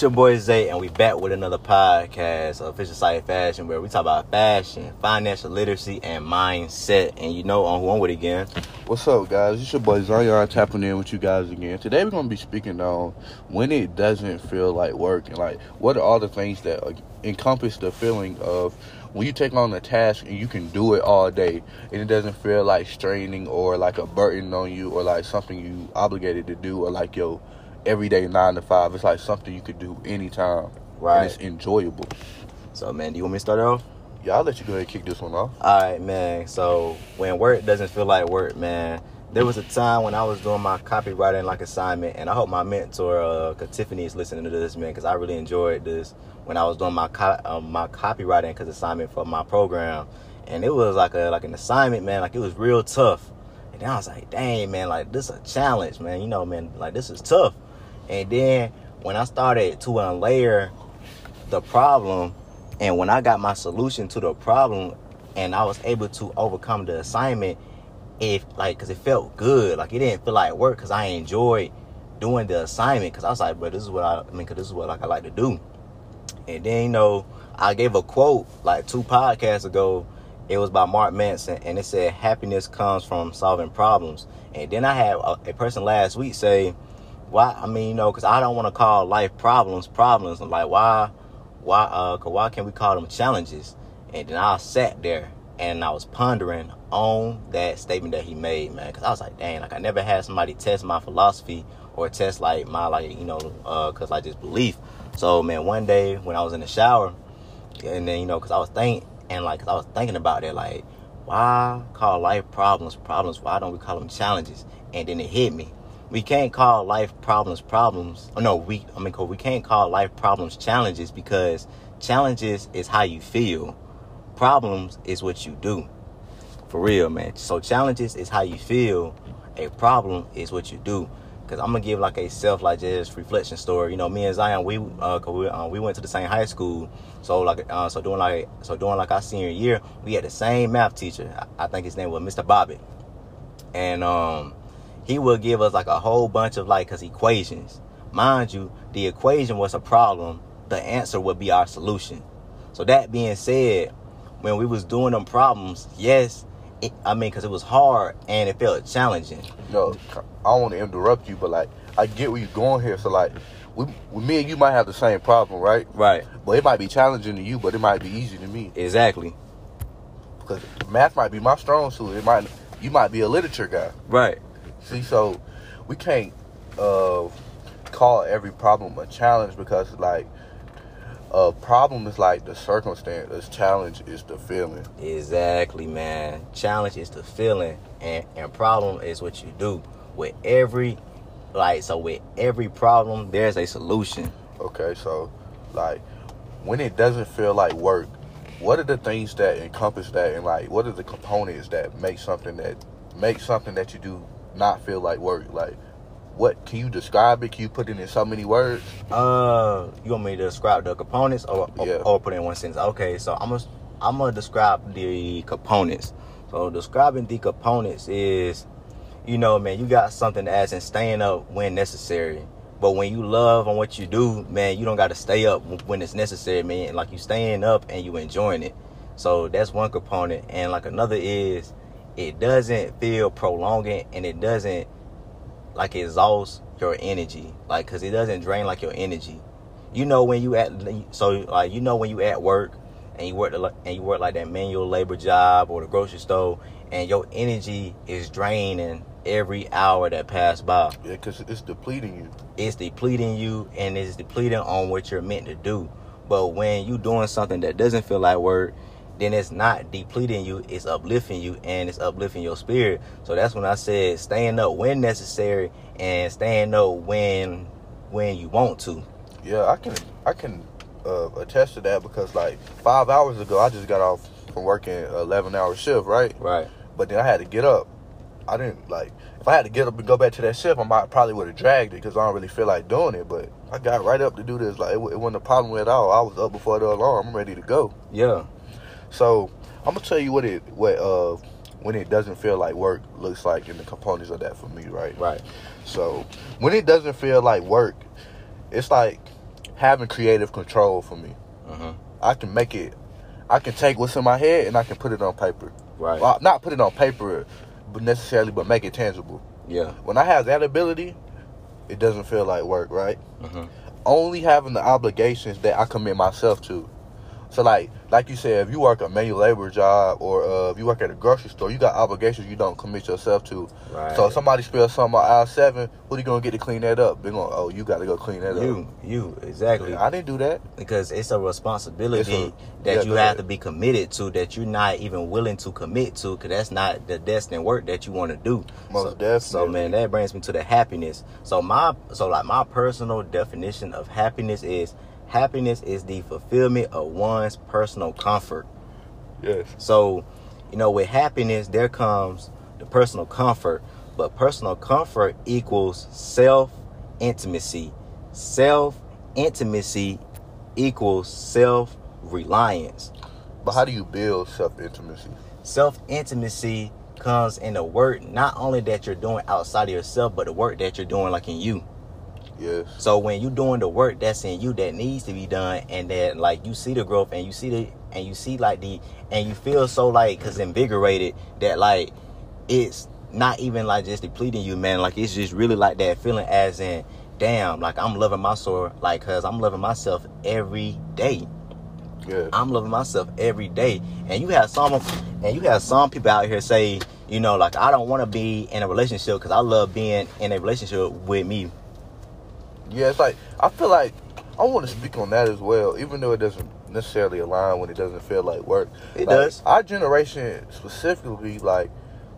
It's your boy Zay, and we back with another podcast, Official Site Fashion, where we talk about fashion, financial literacy, and mindset. And you know on who I'm with again. What's up, guys? It's your boy Zion tapping in with you guys again. Today we're gonna be speaking on when it doesn't feel like work, and like what are all the things that uh, encompass the feeling of when you take on a task and you can do it all day, and it doesn't feel like straining or like a burden on you, or like something you obligated to do, or like your everyday nine to five. It's like something you could do anytime. Right. And it's enjoyable. So, man, do you want me to start off? Yeah, I'll let you go ahead and kick this one off. All right, man. So when work doesn't feel like work, man, there was a time when I was doing my copywriting like assignment, and I hope my mentor, uh, Tiffany is listening to this, man, because I really enjoyed this when I was doing my co- um, my copywriting cause assignment for my program, and it was like a like an assignment, man, like it was real tough. And then I was like, dang, man, like this is a challenge, man. You know, man, like this is tough. And then when I started to unlayer the problem, and when I got my solution to the problem, and I was able to overcome the assignment, if like, cause it felt good, like it didn't feel like work, cause I enjoyed doing the assignment, cause I was like, but this is what I, I mean, cause this is what like I like to do. And then you know, I gave a quote like two podcasts ago. It was by Mark Manson, and it said, "Happiness comes from solving problems." And then I had a, a person last week say, why I mean, you know, because I don't want to call life problems problems. I'm like, why, why, uh, why can't we call them challenges? And then I sat there and I was pondering on that statement that he made, man. Because I was like, dang, like I never had somebody test my philosophy or test like my like you know, uh, cause like just belief. So man, one day when I was in the shower, and then you know, cause I was thinking and like, I was thinking about it, like, why call life problems problems? Why don't we call them challenges? And then it hit me we can't call life problems problems. Oh, no, we I mean we can't call life problems challenges because challenges is how you feel. Problems is what you do. For real, man. So challenges is how you feel. A problem is what you do. Cause I'm gonna give like a self like just reflection story. You know, me and Zion, we uh, we, uh, we went to the same high school. So like uh, so doing like so doing like our senior year, we had the same math teacher. I, I think his name was Mr. Bobby, and um he will give us like a whole bunch of like his equations. Mind you, the equation was a problem. The answer would be our solution. So that being said, when we was doing them problems, yes, it, I mean, because it was hard and it felt challenging. No, I don't want to interrupt you, but like I get where you're going here. So like, we, me and you might have the same problem, right? Right. But it might be challenging to you, but it might be easy to me. Exactly. Because math might be my strong suit. It might you might be a literature guy. Right. See, so we can't uh, call every problem a challenge because like a problem is like the circumstance. A challenge is the feeling. Exactly, man. Challenge is the feeling, and and problem is what you do. With every, like, so with every problem, there's a solution. Okay, so like when it doesn't feel like work, what are the things that encompass that, and like what are the components that make something that make something that you do not feel like work? Like, what can you describe it? Can you put it in so many words? Uh, you want me to describe the components or, Yeah. or, or put it in one sentence? Okay, so I'm gonna I'm gonna describe the components. So describing the components is, you know, man, you got something as in staying up when necessary. But when you love on what you do, man, you don't got to stay up when it's necessary, man. Like you staying up and you enjoying it. So that's one component. And like another is, it doesn't feel prolonging and it doesn't like exhaust your energy. Like, cause it doesn't drain like your energy. You know when you at so like you know when you at work and you work the, and you work like that manual labor job or the grocery store and your energy is draining every hour that pass by. Yeah, because it's depleting you. It's depleting you and it's depleting on what you're meant to do. But when you doing something that doesn't feel like work, then it's not depleting you, it's uplifting you and it's uplifting your spirit. So that's when I said staying up when necessary and staying up when when you want to. Yeah, I can I can uh, attest to that because like five hours ago, I just got off from working an eleven hour shift, right? Right. But then I had to get up. I didn't like if I had to get up and go back to that shift, I might probably would have dragged it because I don't really feel like doing it. But I got right up to do this. Like it, it wasn't a problem at all. I was up before the alarm. I'm ready to go. Yeah. So I'm gonna tell you what it what uh when it doesn't feel like work looks like and the components of that for me, right? Right. So when it doesn't feel like work, it's like having creative control for me. Mhm. I can make it. I can take what's in my head and I can put it on paper. Right. Well, not put it on paper, but necessarily, but make it tangible. Yeah. When I have that ability, it doesn't feel like work, right? Mhm. Only having the obligations that I commit myself to. So like, like you said, if you work a manual labor job or uh, if you work at a grocery store, you got obligations you don't commit yourself to. Right. So if somebody spills something on aisle seven, who are you gonna get to clean that up? They're gonna, oh, you got to go clean that up. you, you exactly. I didn't do that. because it's a responsibility It's a- that yeah, you have to be committed to that you're not even willing to commit to because that's not the destined work that you want to do Most so, definitely. so man that brings me to the happiness so my so like my personal definition of happiness is happiness is the fulfillment of one's personal comfort Yes. so, you know, with happiness, there comes the personal comfort, but personal comfort equals self intimacy. Self intimacy equals self reliance. But how do you build self intimacy? Self intimacy comes in the work not only that you're doing outside of yourself, but the work that you're doing like in you. Yes. So when you're doing the work that's in you that needs to be done, and that like you see the growth, and you see the and you see like the and you feel so like cause invigorated that like it's not even like just depleting you, man. Like it's just really like that feeling as in, damn, like I'm loving my soul, like cause I'm loving myself every day. Yeah. I'm loving myself every day. And you have some and you have some people out here say, you know, like I don't want to be in a relationship because I love being in a relationship with me. Yeah, it's like I feel like I want to speak on that as well, even though it doesn't necessarily align when it doesn't feel like work. It Like, does. Our generation specifically, like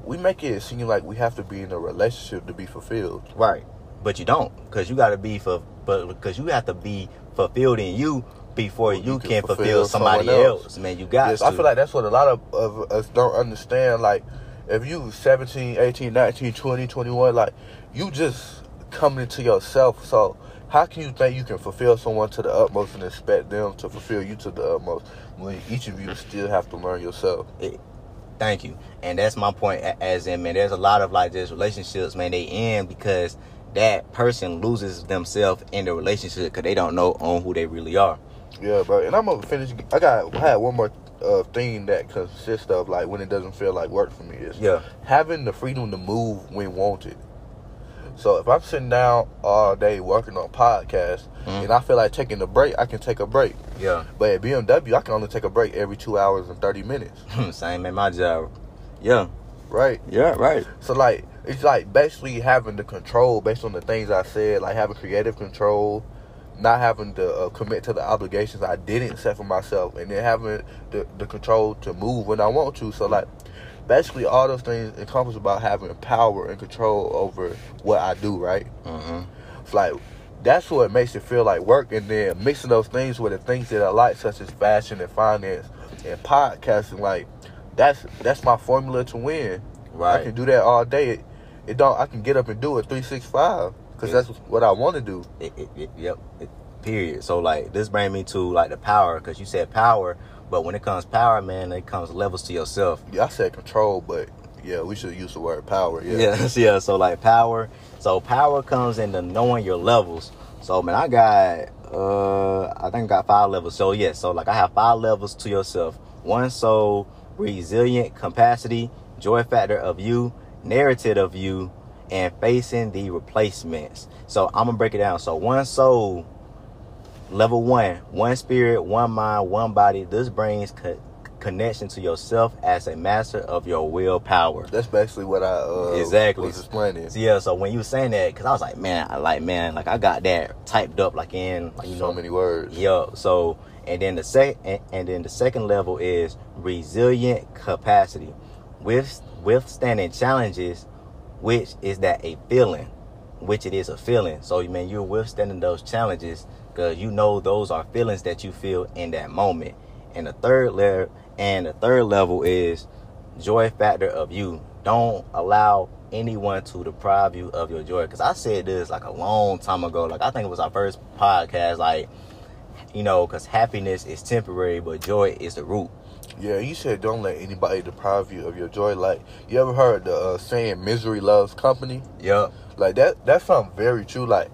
we make it seem like we have to be in a relationship to be fulfilled. Right. But you don't, because you got to be for, but because you have to be fulfilled in you before you, you can, can fulfill, fulfill somebody else. else. Man, you got Yes, to. I feel like that's what a lot of, of us don't understand. Like, if you 17, 18, 19, 20, 21, like, you just coming into yourself. So, how can you think you can fulfill someone to the utmost and expect them to fulfill you to the utmost when each of you still have to learn yourself? Thank you. And that's my point. As in, man, there's a lot of like just relationships, man. They end because that person loses themselves in the relationship because they don't know on who they really are. Yeah, bro. And I'm gonna finish. I got. I had one more uh, thing that consists of like when it doesn't feel like work for me is Yeah. having the freedom to move when wanted. So if I'm sitting down all day working on podcasts Mhm. and I feel like taking a break, I can take a break. Yeah. But at BMW, I can only take a break every two hours and thirty minutes. Same at my job. Yeah. Right. Yeah. Right. So like it's like basically having the control based on the things I said, like having creative control, not having to uh, commit to the obligations I didn't set for myself, and then having the the control to move when I want to. So like basically all those things encompass about having power and control over what I do. Right. Mm-hmm. It's like that's what makes it feel like work, and then mixing those things with the things that I like, such as fashion and finance and podcasting. Like that's that's my formula to win. Right, I can do that all day. It, it don't. I can get up and do it three six five because Yeah. that's what I want to do. It, it, it, yep. It, period. So like this brings me to like the power because you said power, but when it comes power, man, it comes levels to yourself. Yeah, I said control, but yeah, we should use the word power. Yeah, Yeah, yeah. So like power. So power comes into knowing your levels. So man, I got uh I think I got five levels. So yeah, so like I have five levels to yourself. One soul, resilient capacity, joy factor of you, narrative of you, and facing the replacements. So I'm gonna break it down. So one soul, level one, one spirit, one mind, one body. This brings co- connection to yourself as a master of your willpower. that's basically what I uh, Exactly. was explaining. So, yeah, so when you were saying that, because I was like, man, I like, man, like I got that typed up, like in, like you so know, many words. yeah. So, and then the sec, and, and then the second level is resilient capacity, with withstanding challenges, which is that a feeling, which it is a feeling. So, man, you're withstanding those challenges because you know those are feelings that you feel in that moment. And the third level, and the third level is joy factor of you. Don't allow anyone to deprive you of your joy. Because I said this like a long time ago. Like I think it was our first podcast. Like you know, because happiness is temporary, but joy is the root. Yeah, you said don't let anybody deprive you of your joy. Like you ever heard the uh, saying "misery loves company"? Yup. Like that. That's something very true. Like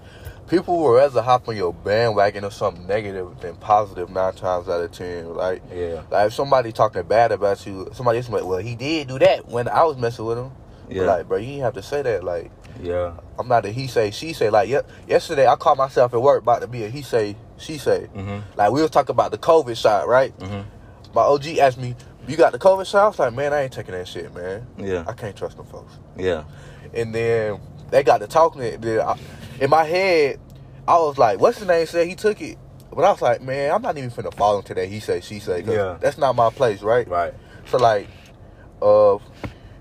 people will rather hop on your bandwagon of something negative than positive nine times out of ten. Like, Yeah. like if somebody talking bad about you, somebody else like, well, he did do that when I was messing with him. Yeah. But like, bro, you ain't have to say that. Like, Yeah. I'm not a he say she say. Like, yep. Yesterday I caught myself at work about to be a he say she say. Mhm. Like we was talking about the COVID shot, right? Mhm. My OG asked me, "You got the COVID shot?" I was like, "Man, I ain't taking that shit, man. Yeah. I can't trust them folks." Yeah. And then they got to talking. and then I- In my head, I was like, "What's his name?" Said he took it, but I was like, "Man, I'm not even finna fall into that he say she say. 'cause Yeah. That's not my place, right? Right. So like, uh,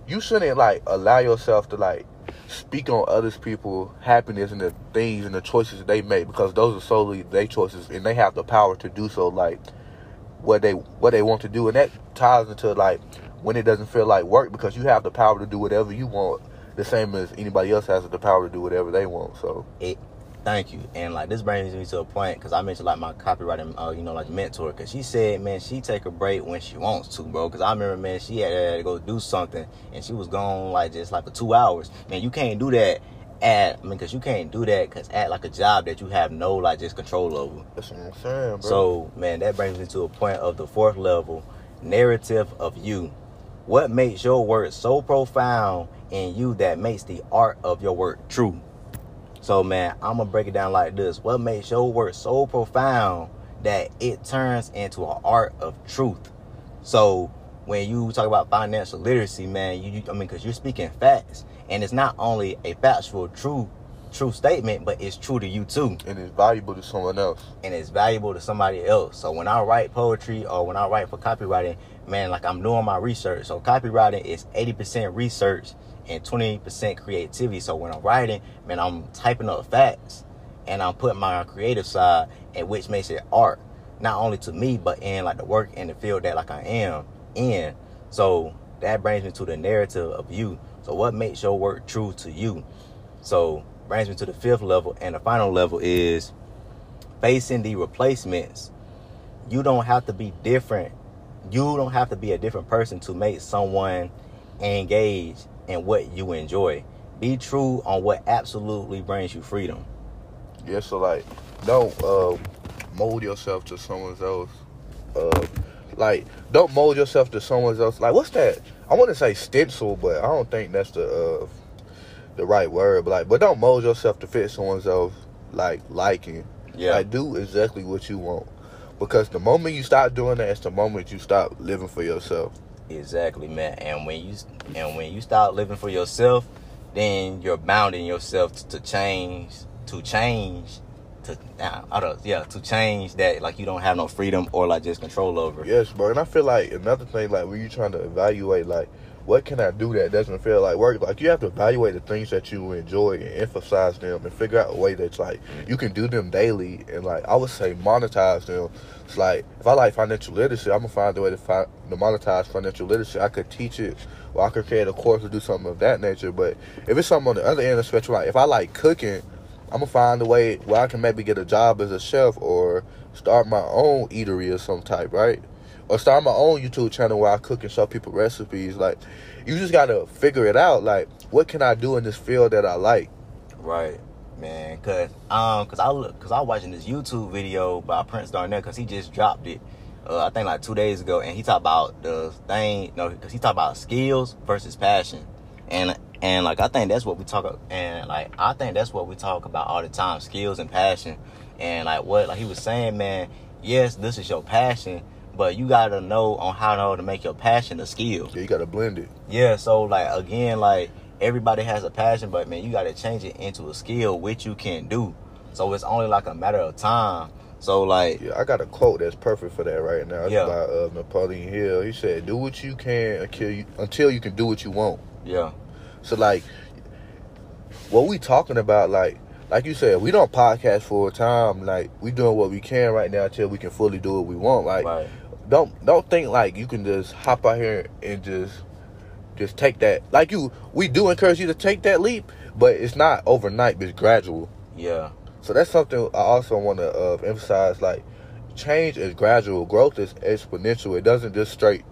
you shouldn't like allow yourself to like speak on others people happiness and the things and the choices they make because those are solely their choices and they have the power to do so like what they what they want to do and that ties into like when it doesn't feel like work because you have the power to do whatever you want the same as anybody else has the power to do whatever they want so. It thank you. And like this brings me to a point because i mentioned like my copywriting uh, you know like mentor because she said man she take a break when she wants to bro. Because i remember man she had to go do something and she was gone like just like for two hours. Man you can't do that at i mean because you can't do that because at like a job that you have no like just control over. That's what i'm saying bro. So man that brings me to a point of the fourth level narrative of you what makes your work so profound in you that makes the art of your work true so man, I'm gonna break it down like this. What makes your work so profound that it turns into an art of truth? So when you talk about financial literacy, man, you, you I mean, because you're speaking facts, and it's not only a factual, true, true statement, but it's true to you too, and it's valuable to someone else and it's valuable to somebody else. So when I write poetry or when I write for copywriting, man, like I'm doing my research. So copywriting is 80% research and 20% creativity. So when I'm writing, man, I'm typing up facts and I'm putting my creative side, and which makes it art, not only to me, but in like the work in the field that like I am in. So that brings me to the narrative of you. So what makes your work true to you? So brings me to the fifth level, and the final level is facing the replacements. You don't have to be different. You don't have to be a different person to make someone engage in what you enjoy. Be true on what absolutely brings you freedom. Yeah, so like, don't uh, mold yourself to someone else. Uh, like, don't mold yourself to someone else. Like, what's that? I want to say stencil, but I don't think that's the uh, the right word. But like, but don't mold yourself to fit someone else like liking. Yeah. Like, do exactly what you want. Because the moment you stop doing that, it's the moment you stop living for yourself. Exactly, man. And when you and when you start living for yourself, then you're bounding yourself to, to change, to change, to uh, yeah, to change that like you don't have no freedom or like just control over. Yes, bro. And I feel like another thing, like when you're trying to evaluate, like, what can I do that doesn't feel like work? Like, you have to evaluate the things that you enjoy and emphasize them and figure out a way that's like you can do them daily and, like, I would say monetize them. It's like, if I like financial literacy, I'm gonna find a way to, fi- to monetize financial literacy. I could teach it or I could create a course or do something of that nature. But if it's something on the other end of the spectrum, like, if I like cooking, I'm gonna find a way where I can maybe get a job as a chef or start my own eatery of some type, right? Or start my own YouTube channel where I cook and show people recipes. Like, you just gotta figure it out. Like, what can I do in this field that I like? Right, man. Cause um, cause I look, cause I was watching this YouTube video by Prince Darnell, cause he just dropped it. Uh, I think like two days ago, and he talked about the thing. No, cause he talked about skills versus passion, and and like I think that's what we talk and like I think that's what we talk about all the time: skills and passion. And like what like he was saying, man. Yes, this is your passion, but you gotta know on how to, know to make your passion a skill. Yeah, you gotta blend it. Yeah, so like again, like everybody has a passion, but man, you gotta change it into a skill which you can do. So it's only like a matter of time. So like Yeah, I got a quote that's perfect for that right now. It's Yeah. by uh, Napoleon Hill. He said, "Do what you can until you until you can do what you want." yeah, So like, what we talking about, like, like you said, we don't podcast full time. Like, we doing what we can right now until we can fully do what we want. Like, right. Don't don't think like you can just hop out here and just just take that. Like you, we do encourage you to take that leap, but it's not overnight. But it's gradual. Yeah. So that's something I also want to uh, emphasize. Like, change is gradual. Growth is exponential. It doesn't just straight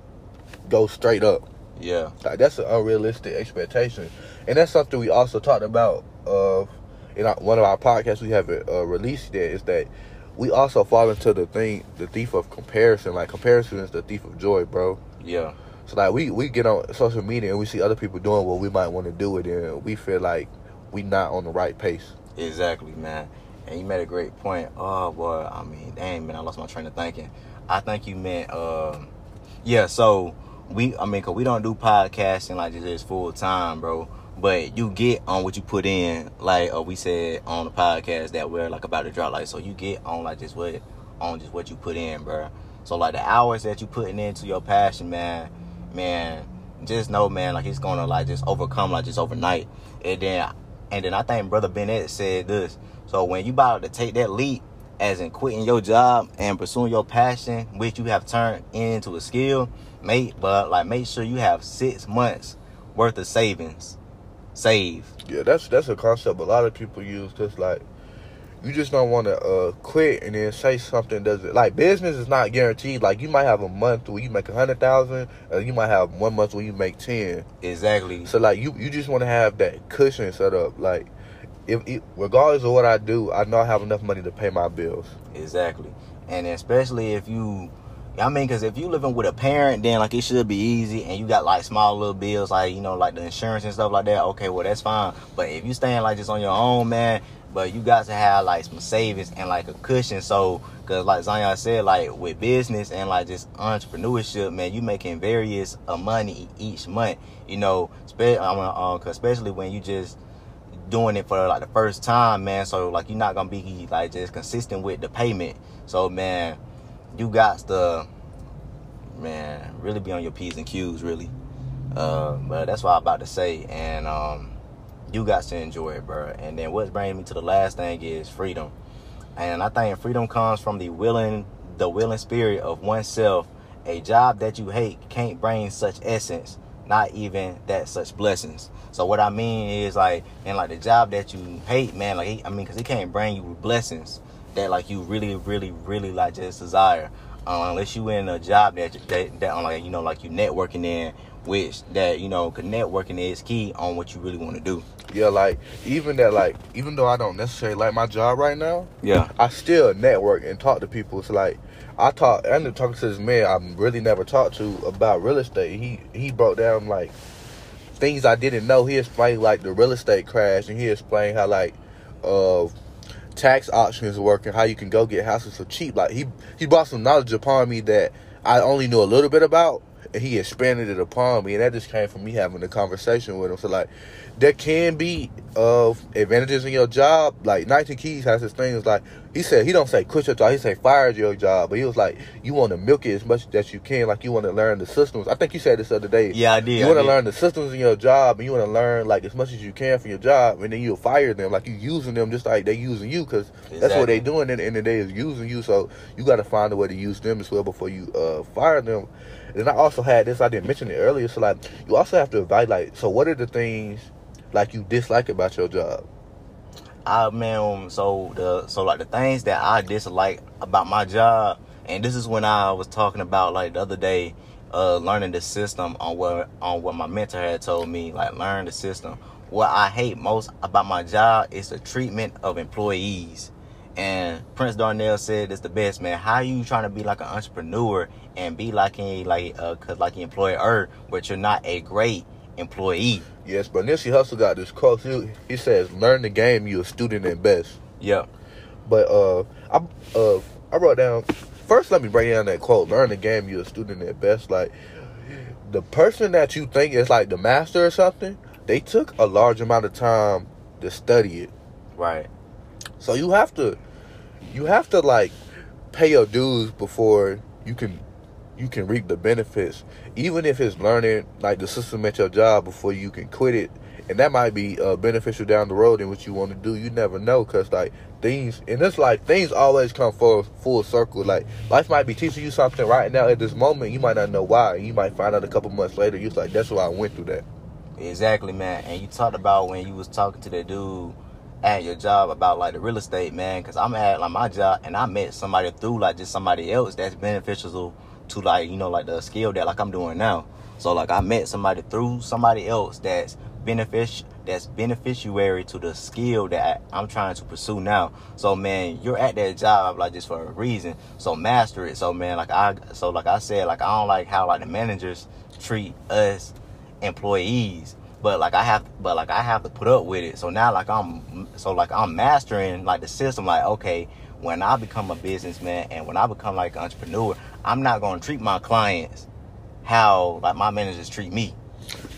go straight up. Yeah. Like that's an unrealistic expectation, and that's something we also talked about uh, in our, one of our podcasts we haven't uh, released yet is that we also fall into the thing, the thief of comparison. Like comparison is the thief of joy, bro. Yeah. So like we we get on social media and we see other people doing what we might want to do it, and we feel like we not on the right pace. Exactly, man. And you made a great point. Oh boy, I mean, dang man, I lost my train of thinking. I think you meant, um, yeah. So we, I mean, cause we don't do podcasting like this full time, bro. But you get on what you put in, like uh, we said on the podcast that we're like about to drop. Like, so you get on like just what on just what you put in, bro. So like the hours that you putting into your passion, man, man, just know, man, like it's gonna like just overcome like just overnight. And then, and then I think brother Bennett said this. So when you about to take that leap, as in quitting your job and pursuing your passion, which you have turned into a skill, mate, but like make sure you have six months worth of savings. Save. Yeah, that's that's a concept a lot of people use. Cause like you just don't want to uh, quit and then say something doesn't like business is not guaranteed. Like you might have a month where you make a hundred thousand, or you might have one month where you make ten. Exactly. So like you you just want to have that cushion set up. Like if it, regardless of what I do, I know I have enough money to pay my bills. Exactly. And especially if you I mean, because if you living with a parent, then like it should be easy, and you got like small little bills, like you know, like the insurance and stuff like that. Okay, well that's fine. But if you staying like just on your own, man, but you got to have like some savings and like a cushion. So, cause like Zion said, like with business and like just entrepreneurship, man, you making various uh, money each month. You know, spe- um, uh, especially when you just doing it for like the first time, man. So like you're not gonna be like just consistent with the payment. So man you got to, man, really be on your P's and Q's, really. Uh, but that's what I'm about to say. And um, you got to enjoy it, bro. And then what's bringing me to the last thing is freedom. And I think freedom comes from the willing, the willing spirit of oneself. A job that you hate can't bring such essence, not even that such blessings. So what I mean is like, and like the job that you hate, man, like I mean, cause it can't bring you blessings that like you really, really, really like just desire. Uh, unless you in a job that that, that like you know like you networking in, which that you know, cause networking is key on what you really want to do. Yeah, like even that, like even though I don't necessarily like my job right now, yeah, I still network and talk to people. It's like I talk, I ended up talking to this man I really never talked to about real estate. He he broke down like things I didn't know. He explained like the real estate crash, and he explained how like uh tax auctions work and how you can go get houses for cheap. Like he he brought some knowledge upon me that I only knew a little bit about, and he expanded it upon me, and that just came from me having a conversation with him. So like, there can be of uh, advantages in your job. Like 19 Keys has this thing. Is like he said he don't say quit your job. He say fire your job. But he was like you want to milk it as much as you can. Like you want to learn the systems. I think you said this other day. Yeah, I did. You want to learn the systems in your job, and you want to learn like as much as you can from your job, and then you'll fire them. Like you using them just like they using you because exactly. that's what they doing. At the end of the day is using you. So you got to find a way to use them as well before you uh, fire them. And I also had this. I didn't mention it earlier. So like you also have to evaluate. Like, so what are the things like you dislike about your job? I man, so the so like the things that I dislike about my job, and this is when I was talking about like the other day, uh, learning the system on what on what my mentor had told me, like learn the system. What I hate most about my job is the treatment of employees. And Prince Darnell said it's the best, man. How you trying to be like an entrepreneur and be like a like uh cause like an employer, but you're not a great employee. Yes, but Nipsey Hussle got this quote. He, he says, "Learn the game. You a student at best." Yeah. But uh, I uh I wrote down first. Let me break down that quote. Learn the game. You a student at best. Like the person that you think is like the master or something, they took a large amount of time to study it. Right. So you have to, you have to like pay your dues before you can you can reap the benefits, even if it's learning like the system at your job before you can quit it. And that might be uh, beneficial down the road in what you want to do. You never know, cause like things in this life, things always come full full circle. Like life might be teaching you something right now at this moment, you might not know why. You might find out a couple months later. You're like, that's why I went through that. Exactly, man. And you talked about when you was talking to that dude at your job about like the real estate, man. Cause I'm at like my job, and I met somebody through like just somebody else that's beneficial to like you know like the skill that like I'm doing now. So like I met somebody through somebody else that's beneficial that's beneficiary to the skill that I'm trying to pursue now. So man, you're at that job like just for a reason. So master it. So man, like I so like I said, like I don't like how like the managers treat us employees. But like I have but like I have to put up with it. So now like I'm so like I'm mastering like the system, like, okay, when I become a businessman and when I become like an entrepreneur, I'm not gonna treat my clients how like my managers treat me.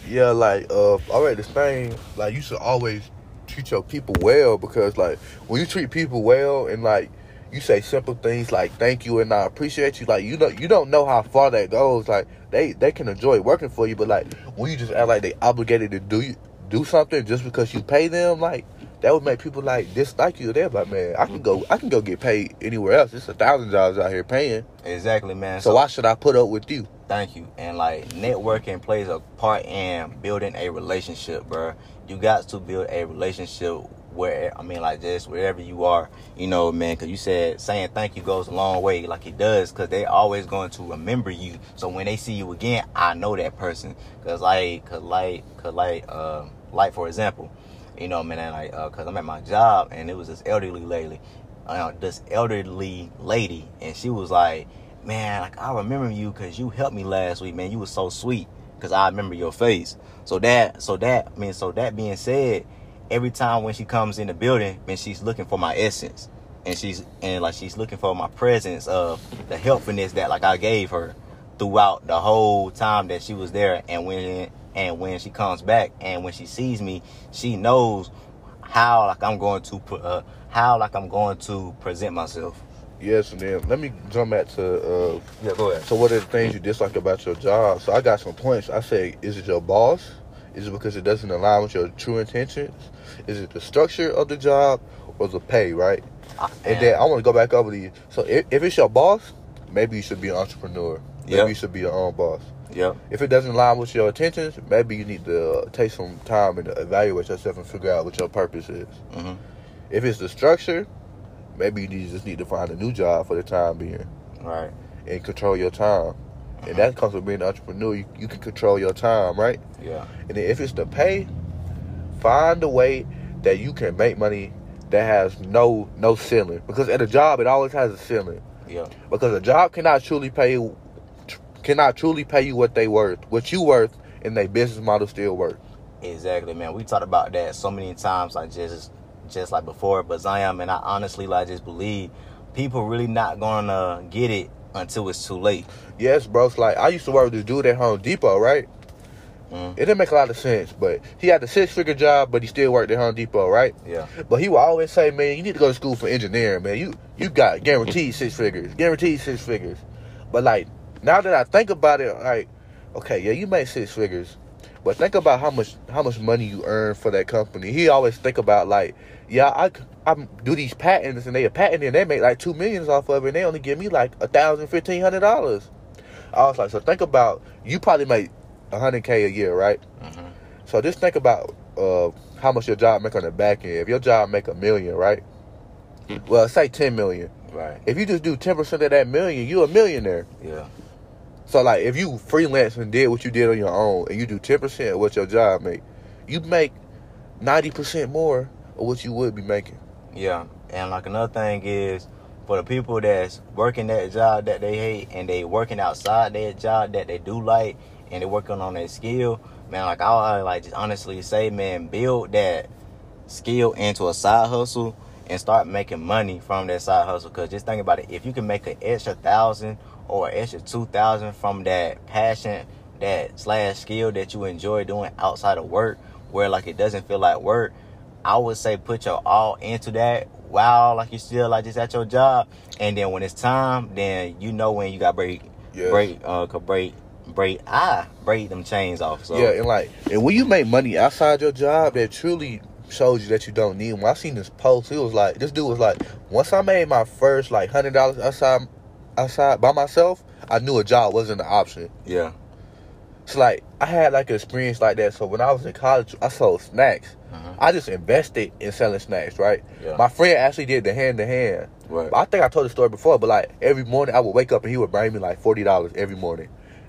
Yeah, like uh, all right, this thing like you should always treat your people well because like when you treat people well and like you say simple things like thank you and I appreciate you, like you know you don't know how far that goes. Like they they can enjoy working for you, but like when you just act like they obligated to do you do something just because you pay them, like that would make people like dislike you. They're like, man, I can go, I can go get paid anywhere else. It's a thousand jobs out here paying. Exactly, man. So, why should I put up with you? Thank you. And like networking plays a part in building a relationship, bro. You got to build a relationship where I mean, like just wherever you are, you know, man. Because you said saying thank you goes a long way, like it does, because they always going to remember you. So when they see you again, I know that person. Cause like, cause like, cause like, uh, like for example, you know, man, like, uh, cause I'm at my job and it was this elderly lady, uh, this elderly lady, and she was like, man, like I remember you because you helped me last week, man. You was so sweet because I remember your face. So that, so that, I mean, so that being said, every time when she comes in the building, man, she's looking for my essence, and she's and like she's looking for my presence of the helpfulness that like I gave her throughout the whole time that she was there, and when and when she comes back and when she sees me, she knows how like I'm going to put uh, how like I'm going to present myself. Yes, and then let me jump back to uh, Yeah, go ahead. So what are the things you dislike about your job? So I got some points. I say, is it your boss? Is it because it doesn't align with your true intentions? Is it the structure of the job or the pay, right? And then I want to go back over these. So if, if it's your boss, maybe you should be an entrepreneur. Maybe Yep. you should be your own boss. Yep. If it doesn't align with your intentions, maybe you need to uh, take some time and evaluate yourself and figure out what your purpose is. hmm If it's the structure, maybe you need, just need to find a new job for the time being Right. and control your time. And that comes with being an entrepreneur. You, you can control your time, right? Yeah. And then if it's the pay, find a way that you can make money that has no no ceiling. Because at a job, it always has a ceiling. Yeah. Because a job cannot truly pay you, tr- cannot truly pay you what they worth, what you worth, and their business model still work. Exactly, man. We talked about that so many times, like just just like before. But Zion, man, I honestly like just believe people really not gonna get it until it's too late. Yes, bro. It's like I used to work with this dude at Home Depot, right? Mm. It didn't make a lot of sense, but he had the six figure job, but he still worked at Home Depot, right? Yeah. But he would always say, "Man, you need to go to school for engineering, man. You you got guaranteed six figures, guaranteed six figures." But like now that I think about it, like, okay, yeah, you make six figures, but think about how much how much money you earn for that company. He always think about like, yeah, I I do these patents and they are patented and they make like two millions off of it, and they only give me like a thousand, fifteen hundred dollars. I was like, so think about you probably make a hundred k a year, right? hmm So just think about uh, how much your job make on the back end. If your job make a million, right? Well, say ten million. Right. If you just do ten percent of that million, you a millionaire. Yeah. So like, if you freelance and did what you did on your own, and you do ten percent of what your job make, you make ninety percent more of what you would be making. Yeah. And like another thing is for the people that's working that job that they hate and they working outside that job that they do like and they're working on that skill, man, like I like just honestly say, man, build that skill into a side hustle and start making money from that side hustle. Cause just think about it, if you can make an extra thousand or an extra two thousand from that passion, that slash skill that you enjoy doing outside of work, where like it doesn't feel like work, I would say put your all into that. Wow, like you still like just at your job, and then when it's time, then you know when you got break, Yes. break, uh, could break, break, ah, break them chains off. So Yeah, and like, and when you make money outside your job, that truly shows you that you don't need. When I seen this post, it was like this dude was like, once I made my first like hundred dollars outside, outside by myself, I knew a job wasn't an option. yeah, So like, I had like an experience like that. So when I was in college, I sold snacks. Mhm. I just invested in selling snacks, right? Yeah. My friend actually did the hand to hand. right, I think I told the story before, but like every morning I would wake up and he would bring me like forty dollars every morning,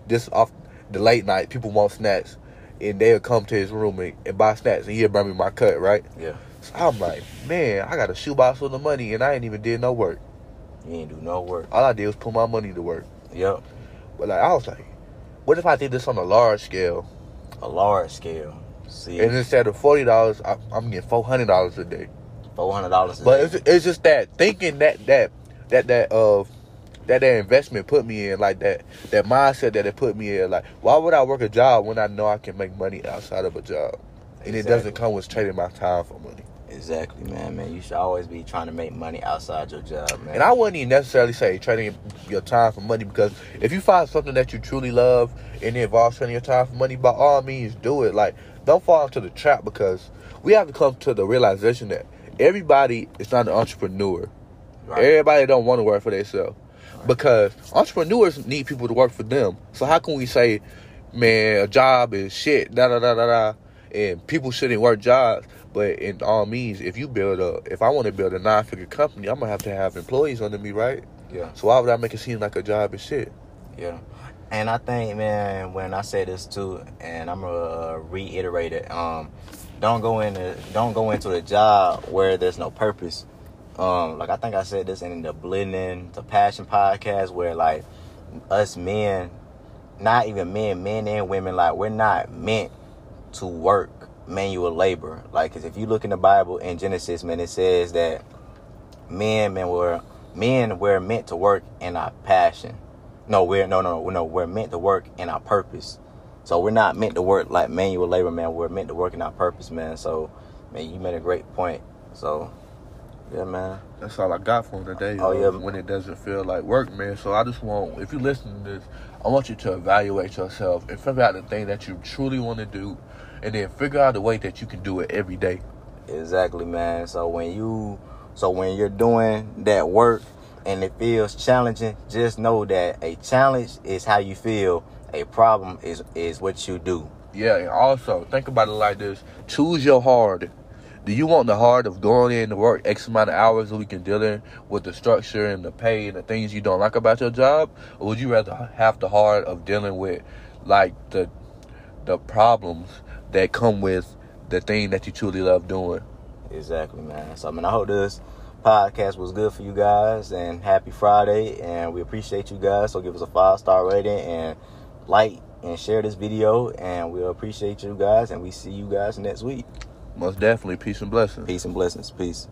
just off the late night. People want snacks, and they'll come to his room and, and buy snacks, and he'll bring me my cut, right? Yeah. So I'm like, man, I got a shoebox full of money, and I ain't even did no work. You ain't do no work. All I did was put my money to work. Yep. But like, I was like, what if I did this on a large scale? A large scale. See, And instead of forty dollars, I'm getting four hundred dollars a day. four hundred dollars. But it's, it's just that thinking that that that that of that that investment put me in like that that mindset that it put me in like why would I work a job when I know I can make money outside of a job and it doesn't come with trading my time for money. exactly, man. Man, you should always be trying to make money outside your job, man. And I wouldn't even necessarily say trading your time for money because if you find something that you truly love and it involves trading your time for money, by all means do it. Like don't fall into the trap because we have to come to the realization that everybody is not an entrepreneur. Right. Everybody don't want to work for themselves because entrepreneurs need people to work for them. So how can we say, man, a job is shit, da da da da da, and people shouldn't work jobs? But in all means, if you build a, if I want to build a nine figure company, I'm gonna have to have employees under me, right? Yeah. So why would I make it seem like a job is shit? Yeah. And I think, man, when I say this too, and I'm gonna reiterate it, um, don't go into don't go into a job where there's no purpose. Um, like I think I said this in the Blending the Passion podcast, where like us men, not even men, men and women, like we're not meant to work manual labor. Like, 'cause if you look in the Bible in Genesis, man, it says that men, man, were men were meant to work in our passion. No, we're no, no, no. We're meant to work in our purpose. So we're not meant to work like manual labor, man. We're meant to work in our purpose, man. So, man, you made a great point. So, yeah, man. That's all I got for today. Oh, yeah. Um, when it doesn't feel like work, man. So I just want, if you listen to this, I want you to evaluate yourself and figure out the thing that you truly want to do, and then figure out a way that you can do it every day. Exactly, man. So when you, so when you're doing that work and it feels challenging, just know that a challenge is how you feel. A problem is is what you do. Yeah, and also think about it like this: choose your hard. Do you want the hard of going in to work X amount of hours a week and dealing with the structure and the pay and the things you don't like about your job, or would you rather have the hard of dealing with like the the problems that come with the thing that you truly love doing? Exactly, man. So I mean, I hope this podcast was good for you guys, and happy Friday. And we appreciate you guys. So give us a five star rating and like and share this video, and we'll appreciate you guys. And we see you guys next week. Most definitely, peace and blessings. Peace and blessings. Peace.